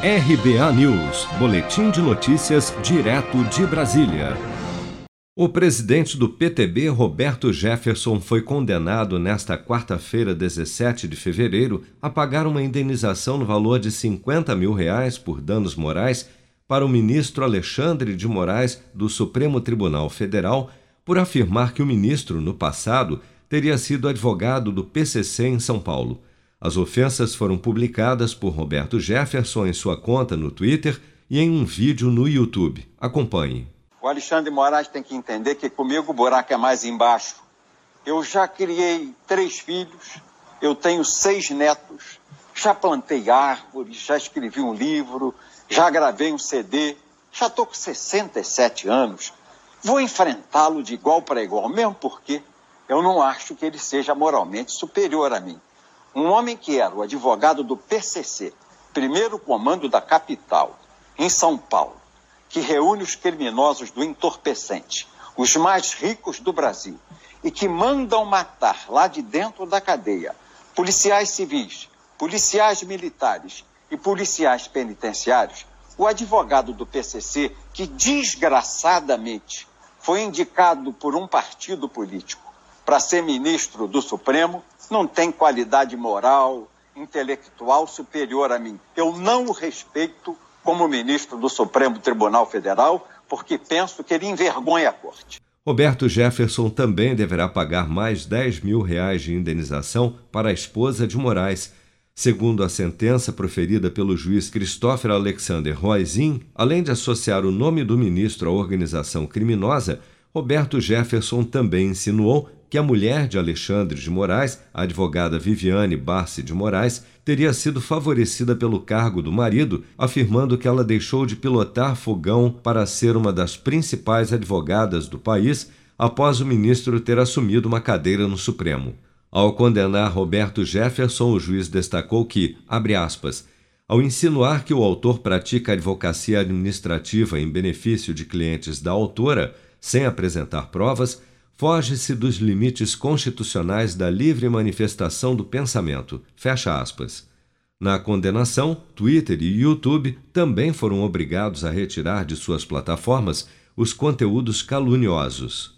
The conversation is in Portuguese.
RBA News, Boletim de Notícias, direto de Brasília. O presidente do PTB, Roberto Jefferson, foi condenado nesta quarta-feira, 17 de fevereiro, a pagar uma indenização no valor de 50 mil reais por danos morais para o ministro Alexandre de Moraes, do Supremo Tribunal Federal, por afirmar que o ministro, no passado, teria sido advogado do PCC em São Paulo. As ofensas foram publicadas por Roberto Jefferson em sua conta no Twitter e em um vídeo no YouTube. Acompanhe. O Alexandre Moraes tem que entender que comigo o buraco é mais embaixo. Eu já criei três filhos, eu tenho seis netos, já plantei árvores, já escrevi um livro, já gravei um CD, já estou com 67 anos. Vou enfrentá-lo de igual para igual, mesmo porque eu não acho que ele seja moralmente superior a mim. Um homem que era o advogado do PCC, primeiro comando da capital, em São Paulo, que reúne os criminosos do entorpecente, os mais ricos do Brasil, e que mandam matar lá de dentro da cadeia policiais civis, policiais militares e policiais penitenciários, o advogado do PCC, que desgraçadamente foi indicado por um partido político para ser ministro do Supremo, não tem qualidade moral, intelectual superior a mim. Eu não o respeito como ministro do Supremo Tribunal Federal, porque penso que ele envergonha a corte. Roberto Jefferson também deverá pagar mais 10 mil reais de indenização para a esposa de Moraes. Segundo a sentença proferida pelo juiz Christopher Alexander Roisin, além de associar o nome do ministro à organização criminosa, Roberto Jefferson também insinuou que a mulher de Alexandre de Moraes, a advogada Viviane Barce de Moraes, teria sido favorecida pelo cargo do marido, afirmando que ela deixou de pilotar fogão para ser uma das principais advogadas do país após o ministro ter assumido uma cadeira no Supremo. Ao condenar Roberto Jefferson, o juiz destacou que, abre aspas, ao insinuar que o autor pratica advocacia administrativa em benefício de clientes da autora, sem apresentar provas, foge-se dos limites constitucionais da livre manifestação do pensamento. Fecha aspas. Na condenação, Twitter e YouTube também foram obrigados a retirar de suas plataformas os conteúdos caluniosos.